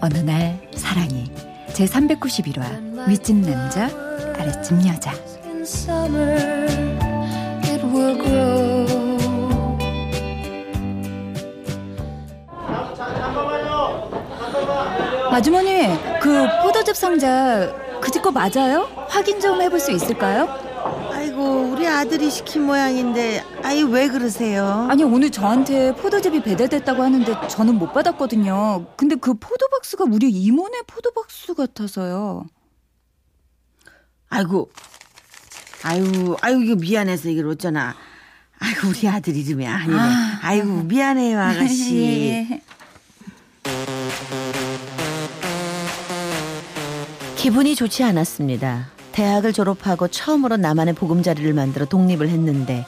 어느 날 사랑이 제 391화 윗집 남자 아랫집 여자 아주머니 그 포도즙 상자 그 집 거 맞아요? 확인 좀 해볼 수 있을까요? 아이고 우리 아들이 시킨 모양인데 아이 왜 그러세요? 아니 오늘 저한테 포도즙이 배달됐다고 하는데 저는 못 받았거든요. 근데 그 포도박스가 우리 이모네 포도박스 같아서요. 아이고 아유 아유 이거 미안해서 이걸 어쩌나. 아이고 우리 아들 이름이 아니네. 아, 아이고 미안해요 아가씨. 예. 기분이 좋지 않았습니다. 대학을 졸업하고 처음으로 나만의 보금자리를 만들어 독립을 했는데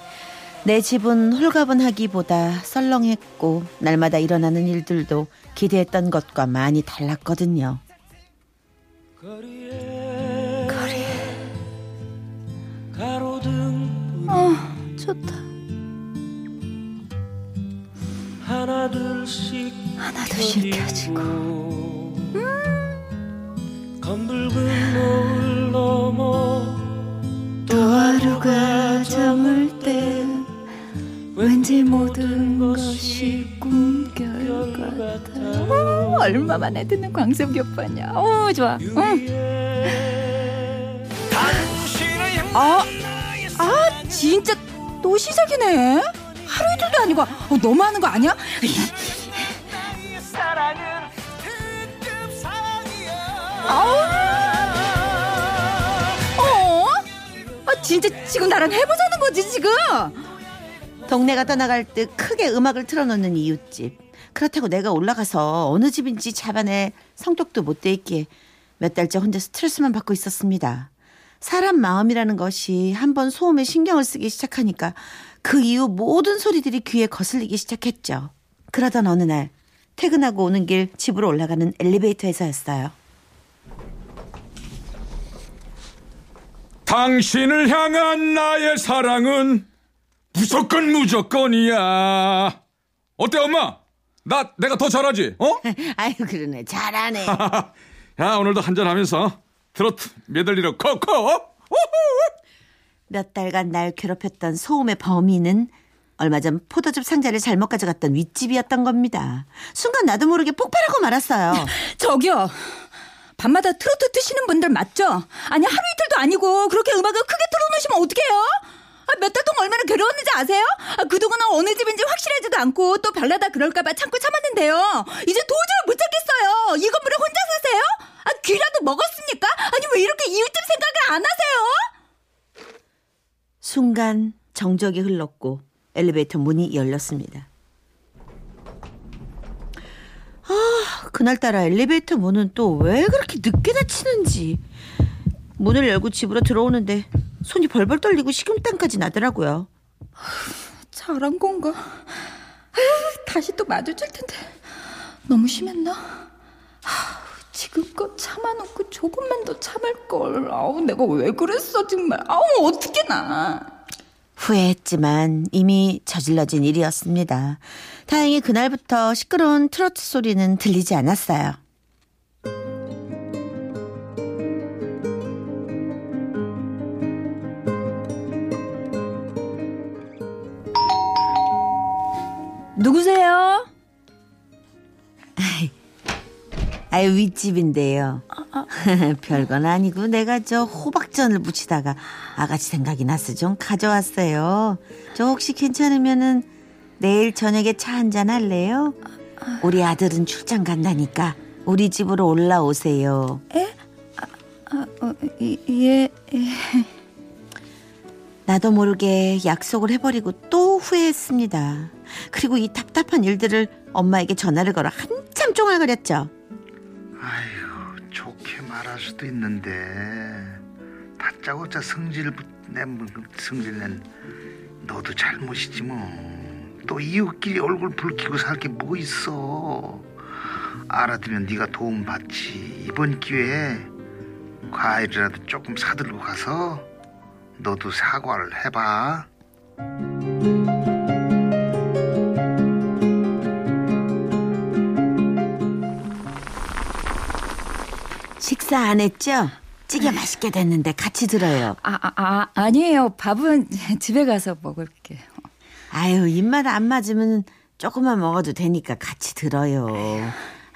내 집은 홀가분하기보다 썰렁했고 날마다 일어나는 일들도 기대했던 것과 많이 달랐거든요. 거리에 어 좋다 하나 둘씩 하나 둘씩 켜지고 음. 검붉은 노을 넘어 또 하루가 저물 때 왠지 모든 것이 꿈결 같아. 어, 얼마 만에 듣는 광석이 오빠냐? 어 좋아. 응. 아, 아 진짜 또 시작이네. 하루 이틀도 아니고. 어, 너무 하는 거 아니야? 어? 아, 진짜 지금 나랑 해보자는 거지 지금? 동네가 떠나갈 때 크게 음악을 틀어놓는 이웃집. 그렇다고 내가 올라가서 어느 집인지 잡아내 성격도 못 돼 있기에 몇 달째 혼자 스트레스만 받고 있었습니다. 사람 마음이라는 것이 한번 소음에 신경을 쓰기 시작하니까 그 이후 모든 소리들이 귀에 거슬리기 시작했죠. 그러던 어느 날 퇴근하고 오는 길 집으로 올라가는 엘리베이터에서였어요. 당신을 향한 나의 사랑은 무조건 무조건이야. 어때 엄마? 나 내가 더 잘하지? 어? 아유 그러네 잘하네. 야 오늘도 한잔하면서 트로트 메들리로 코코. 몇 달간 날 괴롭혔던 소음의 범인은 얼마 전 포도즙 상자를 잘못 가져갔던 윗집이었던 겁니다. 순간 나도 모르게 폭발하고 말았어요. 저기요. 밤마다 트로트 트시는 분들 맞죠? 아니 하루 이틀도 아니고 그렇게 음악을 크게 틀어놓으시면 어떡해요? 아, 몇달 동안 얼마나 괴로웠는지 아세요? 아, 그동안 어느 집인지 확실하지도 않고 또 별나다 그럴까봐 참고 참았는데요. 이제 도저히 못 참겠어요. 이 건물에 혼자 사세요? 아, 귀라도 먹었습니까? 아니 왜 이렇게 이웃집 생각을 안 하세요? 순간 정적이 흘렀고 엘리베이터 문이 열렸습니다. 아, 그날따라 엘리베이터 문은 또 왜 그렇게 늦게 닫히는지. 문을 열고 집으로 들어오는데 손이 벌벌 떨리고 식은땀까지 나더라고요. 잘한 건가? 아유, 다시 또 마주칠 텐데 너무 심했나? 아, 지금껏 참아놓고 조금만 더 참을 걸. 아우 내가 왜 그랬어 정말. 아우 어떻게 나. 후회했지만 이미 저질러진 일이었습니다. 다행히 그날부터 시끄러운 트로트 소리는 들리지 않았어요. 누구세요? 아유 윗집인데요. 별건 아니고 내가 저 호박전을 무치다가 아가씨 생각이 나서 좀 가져왔어요. 저 혹시 괜찮으면은 내일 저녁에 차 한잔 할래요? 우리 아들은 출장 간다니까 우리 집으로 올라오세요. 에? 아, 아, 어, 예, 예. 나도 모르게 약속을 해버리고 또 후회했습니다. 그리고 이 답답한 일들을 엄마에게 전화를 걸어 한참 쫑알거렸죠. 아이고 좋게 말할 수도 있는데 다짜고짜 성질 낸 성질 낸 너도 잘못이지 뭐. 또 이웃끼리 얼굴 붉히고 살 게 뭐 있어. 알아두면 네가 도움 받지. 이번 기회에 과일이라도 조금 사들고 가서 너도 사과를 해봐. 식사 안 했죠? 찌개 맛있게 됐는데 같이 들어요. 아, 아, 아 아니에요. 밥은 집에 가서 먹을게요. 아유 입맛 안 맞으면 조금만 먹어도 되니까 같이 들어요.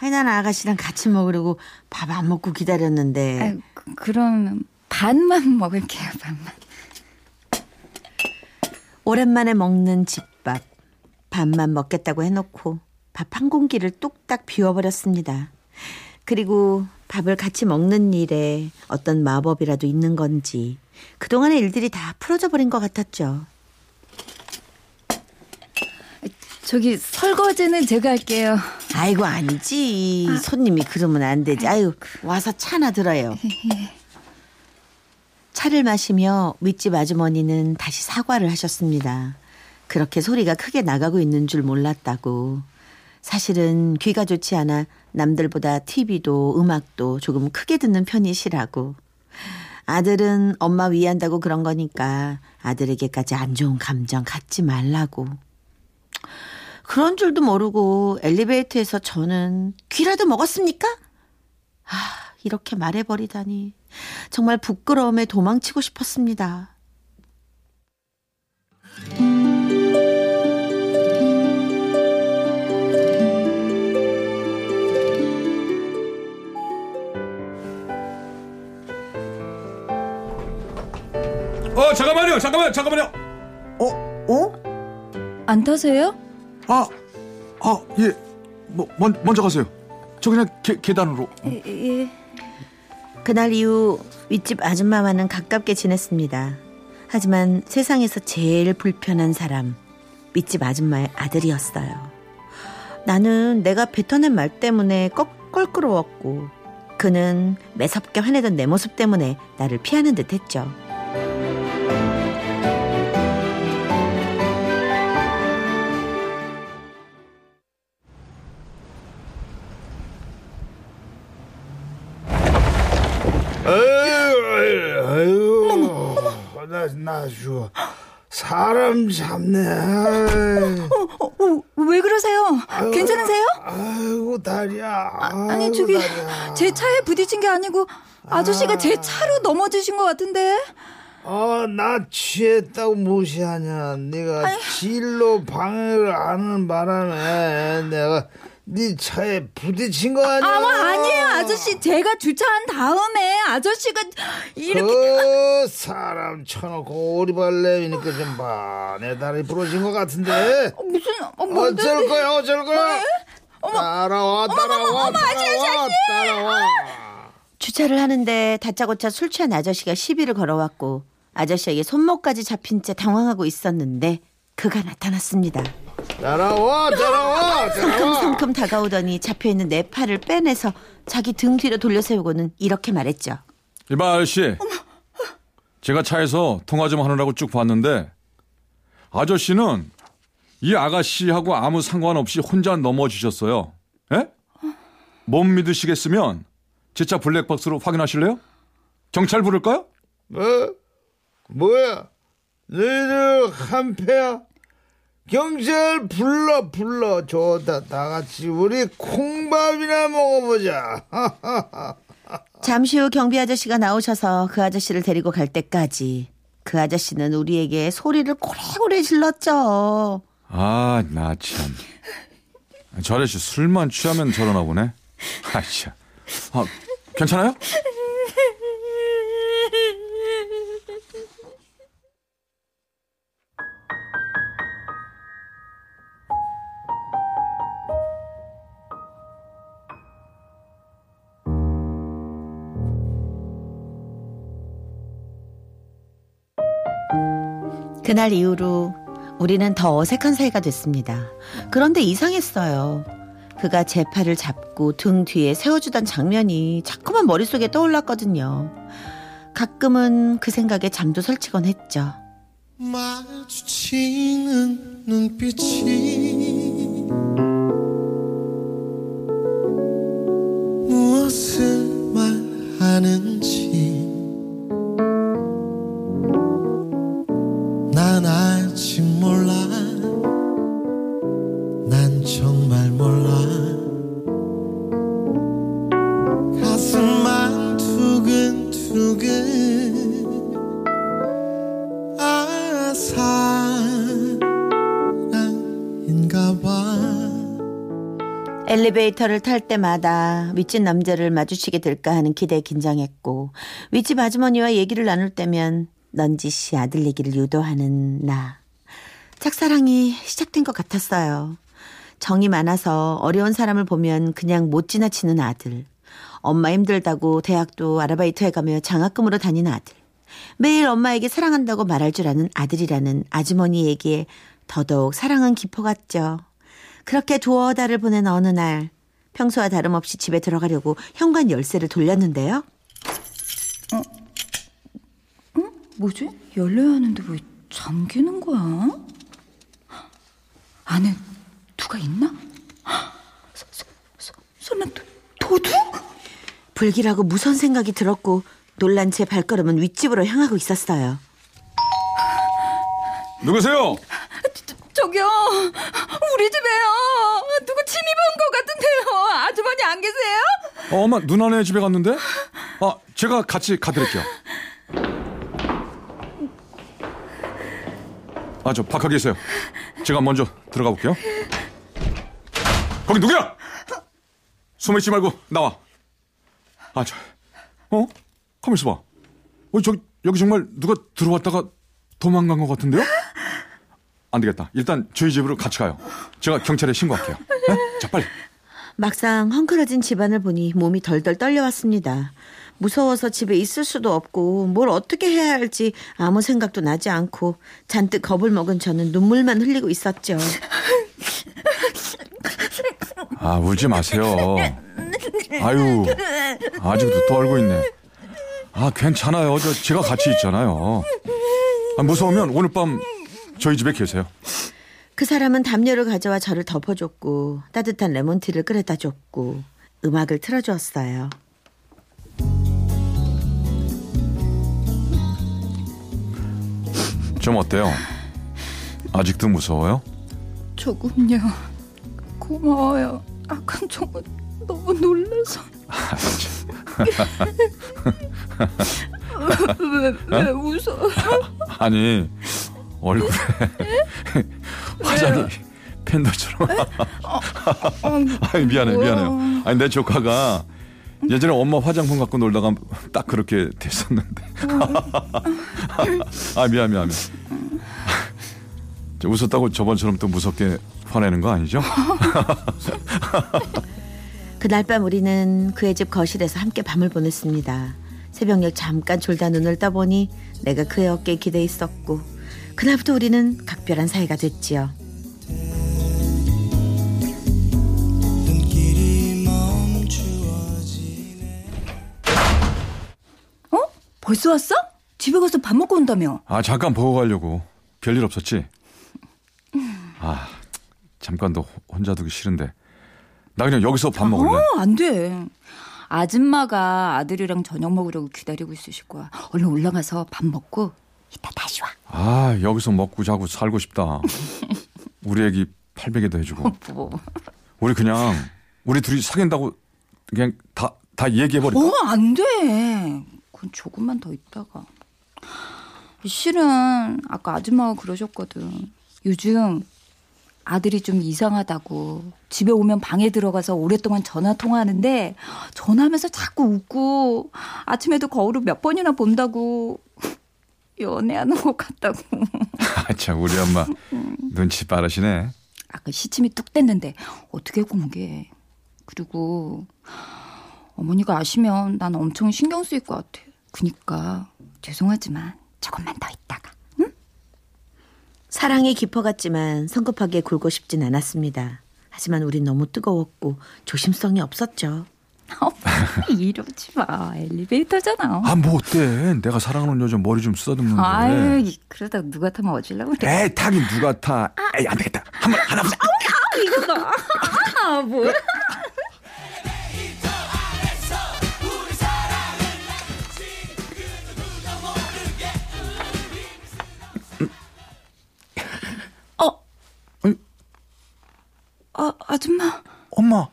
난 아가씨랑 같이 먹으려고 밥 안 먹고 기다렸는데 아, 그, 그럼 반만 먹을게요. 반만. 오랜만에 먹는 집밥 밥만 먹겠다고 해놓고 밥 한 공기를 뚝딱 비워버렸습니다. 그리고 밥을 같이 먹는 일에 어떤 마법이라도 있는 건지 그동안의 일들이 다 풀어져 버린 것 같았죠. 저기 설거지는 제가 할게요. 아이고 아니지 손님이 그러면 안 되지. 아유 와서 차나 들어요. 차를 마시며 윗집 아주머니는 다시 사과를 하셨습니다. 그렇게 소리가 크게 나가고 있는 줄 몰랐다고. 사실은 귀가 좋지 않아 남들보다 TV도 음악도 조금 크게 듣는 편이시라고. 아들은 엄마 위한다고 그런 거니까 아들에게까지 안 좋은 감정 갖지 말라고. 그런 줄도 모르고 엘리베이터에서 저는 귀라도 먹었습니까? 아, 이렇게 말해버리다니. 정말 부끄러움에 도망치고 싶었습니다. 어 잠깐만요 잠깐만 잠깐만요 어? 어? 안 타세요? 아, 아, 예. 뭐, 먼, 먼저 가세요. 저 그냥 계, 계단으로. 예, 예. 그날 이후 윗집 아줌마와는 가깝게 지냈습니다. 하지만 세상에서 제일 불편한 사람, 윗집 아줌마의 아들이었어요. 나는 내가 뱉어낸 말 때문에 껄, 껄끄러웠고, 그는 매섭게 화내던 내 모습 때문에 나를 피하는 듯 했죠. 나, 나 죽어. 사람 잡네. 아유, 어, 어, 왜 그러세요? 괜찮으세요? 아이고, 다리야. 아니 아이고, 저기 다리야. 제 차에 부딪힌 게 아니고 아저씨가 제 차로 넘어지신 것 같은데. 아, 나 취했다고 무시하냐. 내가 진로 방해를 하는 바람에 내가 네 차에 부딪힌 거 아니야? 아, 뭐 아니에요, 아저씨. 제가 주차한 다음에 아저씨가 이렇게 그 사람 쳐놓고 오리발레니까 좀 봐. 내 다리 부러진 것 같은데. 어, 무슨 어, 뭐, 어쩔 거야, 어쩔 거야? 따라와, 따라와, 따라와, 따라와. 주차를 하는데 다짜고짜 술 취한 아저씨가 시비를 걸어왔고 아저씨에게 손목까지 잡힌 채 당황하고 있었는데 그가 나타났습니다. 따라와, 따라와, 따라와. 성큼성큼 다가오더니 잡혀있는 내 팔을 빼내서 자기 등 뒤로 돌려 세우고는 이렇게 말했죠. 이봐 아저씨 제가 차에서 통화 좀 하느라고 쭉 봤는데 아저씨는 이 아가씨하고 아무 상관없이 혼자 넘어지셨어요 예? 못 믿으시겠으면 제 차 블랙박스로 확인하실래요? 경찰 부를까요? 뭐? 뭐야? 너희들 한패야? 경찰 불러 불러. 좋다 다 같이 우리 콩밥이나 먹어보자. 잠시 후 경비 아저씨가 나오셔서 그 아저씨를 데리고 갈 때까지 그 아저씨는 우리에게 소리를 고래고래 질렀죠. 아 나 참. 저 아저씨 술만 취하면 저러나 보네. 아차 아, 괜찮아요? 그날 이후로 우리는 더 어색한 사이가 됐습니다. 그런데 이상했어요. 그가 제 팔을 잡고 등 뒤에 세워주던 장면이 자꾸만 머릿속에 떠올랐거든요. 가끔은 그 생각에 잠도 설치곤 했죠. 마주치는 눈빛이 엘리베이터를 탈 때마다 윗집 남자를 마주치게 될까 하는 기대에 긴장했고 윗집 아주머니와 얘기를 나눌 때면 넌지시 아들 얘기를 유도하는 나. 짝사랑이 시작된 것 같았어요. 정이 많아서 어려운 사람을 보면 그냥 못 지나치는 아들. 엄마 힘들다고 대학도 아르바이트 해가며 장학금으로 다니는 아들. 매일 엄마에게 사랑한다고 말할 줄 아는 아들이라는 아주머니 얘기에 더더욱 사랑은 깊어갔죠. 그렇게 두어 달을 보낸 어느 날 평소와 다름없이 집에 들어가려고 현관 열쇠를 돌렸는데요. 뭐지? 열려야 하는데 왜 잠기는 거야? 안에 누가 있나? 서, 서, 서, 설마 도, 도둑? 불길하고 무서운 생각이 들었고 놀란 제 발걸음은 윗집으로 향하고 있었어요. 누구세요? 저기요, 우리 집에요. 누구 침입한 것 같은데요. 아주머니 안 계세요? 어, 엄마 누나네 집에 갔는데? 아, 제가 같이 가드릴게요. 아, 저 박하 계세요. 제가 먼저 들어가 볼게요. 거기 누구야? 숨어 있지 말고 나와. 아, 저, 어? 가만 있어봐. 어, 저기 여기 정말 누가 들어왔다가 도망간 것 같은데요? 안 되겠다. 일단 저희 집으로 같이 가요. 제가 경찰에 신고할게요. 네? 자, 빨리. 막상 헝클어진 집안을 보니 몸이 덜덜 떨려왔습니다. 무서워서 집에 있을 수도 없고 뭘 어떻게 해야 할지 아무 생각도 나지 않고 잔뜩 겁을 먹은 저는 눈물만 흘리고 있었죠. 아, 울지 마세요. 아유, 아직도 떨고 있네. 아, 괜찮아요. 저, 제가 같이 있잖아요. 아, 무서우면 오늘 밤 저희 집에 계세요. 그 사람은 담요를 가져와 저를 덮어줬고 따뜻한 레몬티를 끓여다 줬고 음악을 틀어주었어요. 좀 어때요? 아직도 무서워요? 조금요. 고마워요. 아까 정말 너무 놀라서. 왜, 왜 웃어? 아니, 얼굴에 화장이 팬더처럼. 아니, 미안해, 미안해요. 아니, 내 조카가 예전에 엄마 화장품 갖고 놀다가 딱 그렇게 됐었는데. 아, 미안, 미안, 미안. 저 웃었다고 저번처럼 또 무섭게 화내는 거 아니죠? 그날 밤 우리는 그의 집 거실에서 함께 밤을 보냈습니다. 새벽녘 잠깐 졸다 눈을 떠보니 내가 그의 어깨에 기대 있었고 그날부터 우리는 각별한 사이가 됐지요. 어? 벌써 왔어? 집에 가서 밥 먹고 온다며. 아, 잠깐 보고 가려고. 별일 없었지? 아, 잠깐 너 혼자 두기 싫은데. 나 그냥 여기서 밥 먹을래. 어, 안 돼. 아줌마가 아들이랑 저녁 먹으려고 기다리고 있으실 거야. 얼른 올라가서 밥 먹고 이따 다시 와. 아, 여기서 먹고 자고 살고 싶다. 우리 애기 팔베개도 해주고. 뭐. 우리 그냥, 우리 둘이 사귄다고 그냥 다, 다 얘기해버릴까? 어, 안 돼. 그건 조금만 더 있다가. 실은 아까 아줌마가 그러셨거든. 요즘 아들이 좀 이상하다고. 집에 오면 방에 들어가서 오랫동안 전화 통화하는데 전화하면서 자꾸 웃고 아침에도 거울을 몇 번이나 본다고 연애하는 것 같다고. 아, 참, 우리 엄마 눈치 빠르시네. 아까 시침이 뚝 뗐는데 어떻게 고무게. 그리고 어머니가 아시면 난 엄청 신경 쓰일 것 같아. 그니까 죄송하지만 조금만 더 있다가. 사랑이 깊어갔지만 성급하게 굴고 싶진 않았습니다. 하지만 우린 너무 뜨거웠고 조심성이 없었죠. 어, 이러지 마. 엘리베이터잖아. 아, 뭐 어때? 내가 사랑하는 여자 머리 좀 쓰다듬는데. 아유, 이- 그러다 누가 타면 어질라고 그래. 에이, 타긴 누가 타. 에이, 안 되겠다. 한 번 하나 보자. 이거가. 아, 뭐야? 어, 아, 아줌마. 엄마.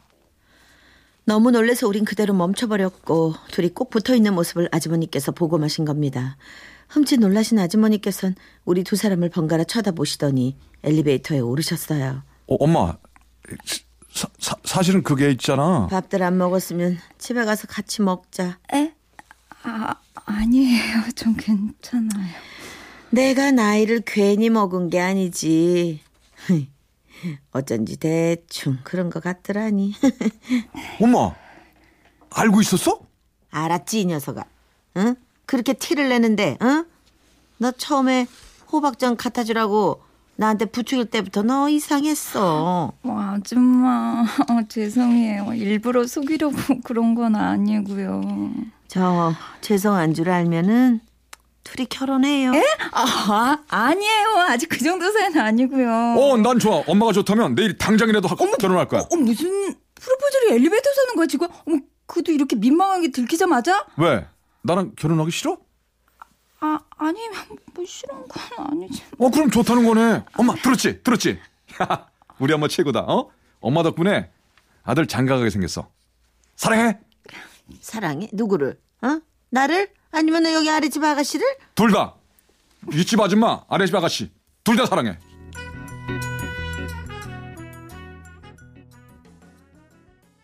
너무 놀래서 우린 그대로 멈춰버렸고 둘이 꼭 붙어있는 모습을 아주머니께서 보고 마신 겁니다. 흠칫 놀라신 아주머니께서는 우리 두 사람을 번갈아 쳐다보시더니 엘리베이터에 오르셨어요. 어, 엄마. 사, 사, 사실은 그게 있잖아. 밥들 안 먹었으면 집에 가서 같이 먹자. 에? 아, 아니에요. 좀 괜찮아요. 내가 나이를 괜히 먹은 게 아니지. 어쩐지 대충 그런 것 같더라니. 엄마. 알고 있었어? 알았지 이 녀석아. 응? 그렇게 티를 내는데, 응? 너 처음에 호박전 갖다 주라고 나한테 부추길 때부터 너 이상했어. 뭐, 아줌마. 어, 죄송해요. 일부러 속이려고 그런 건 아니고요. 저 죄송한 줄 알면은 둘이 결혼해요. 아, 아니에요. 아직 그 정도 사이는 아니고요. 어, 난 좋아. 엄마가 좋다면 내일 당장이라도 하고 결혼할 거야. 어, 무슨 프로포즈를 엘리베이터 사는 거야, 지금? 어머, 그도 이렇게 민망하게 들키자마자? 왜? 나랑 결혼하기 싫어? 아, 아니, 뭐 싫은 건 아니지. 어, 그럼 좋다는 거네. 엄마, 들었지? 들었지? 우리 엄마 최고다. 어? 엄마 덕분에 아들 장가가게 생겼어. 사랑해. 사랑해? 누구를? 어? 나를? 아니면 여기 아랫집 아가씨를? 둘 다. 윗집 아줌마, 아래집 아가씨. 둘 다 사랑해.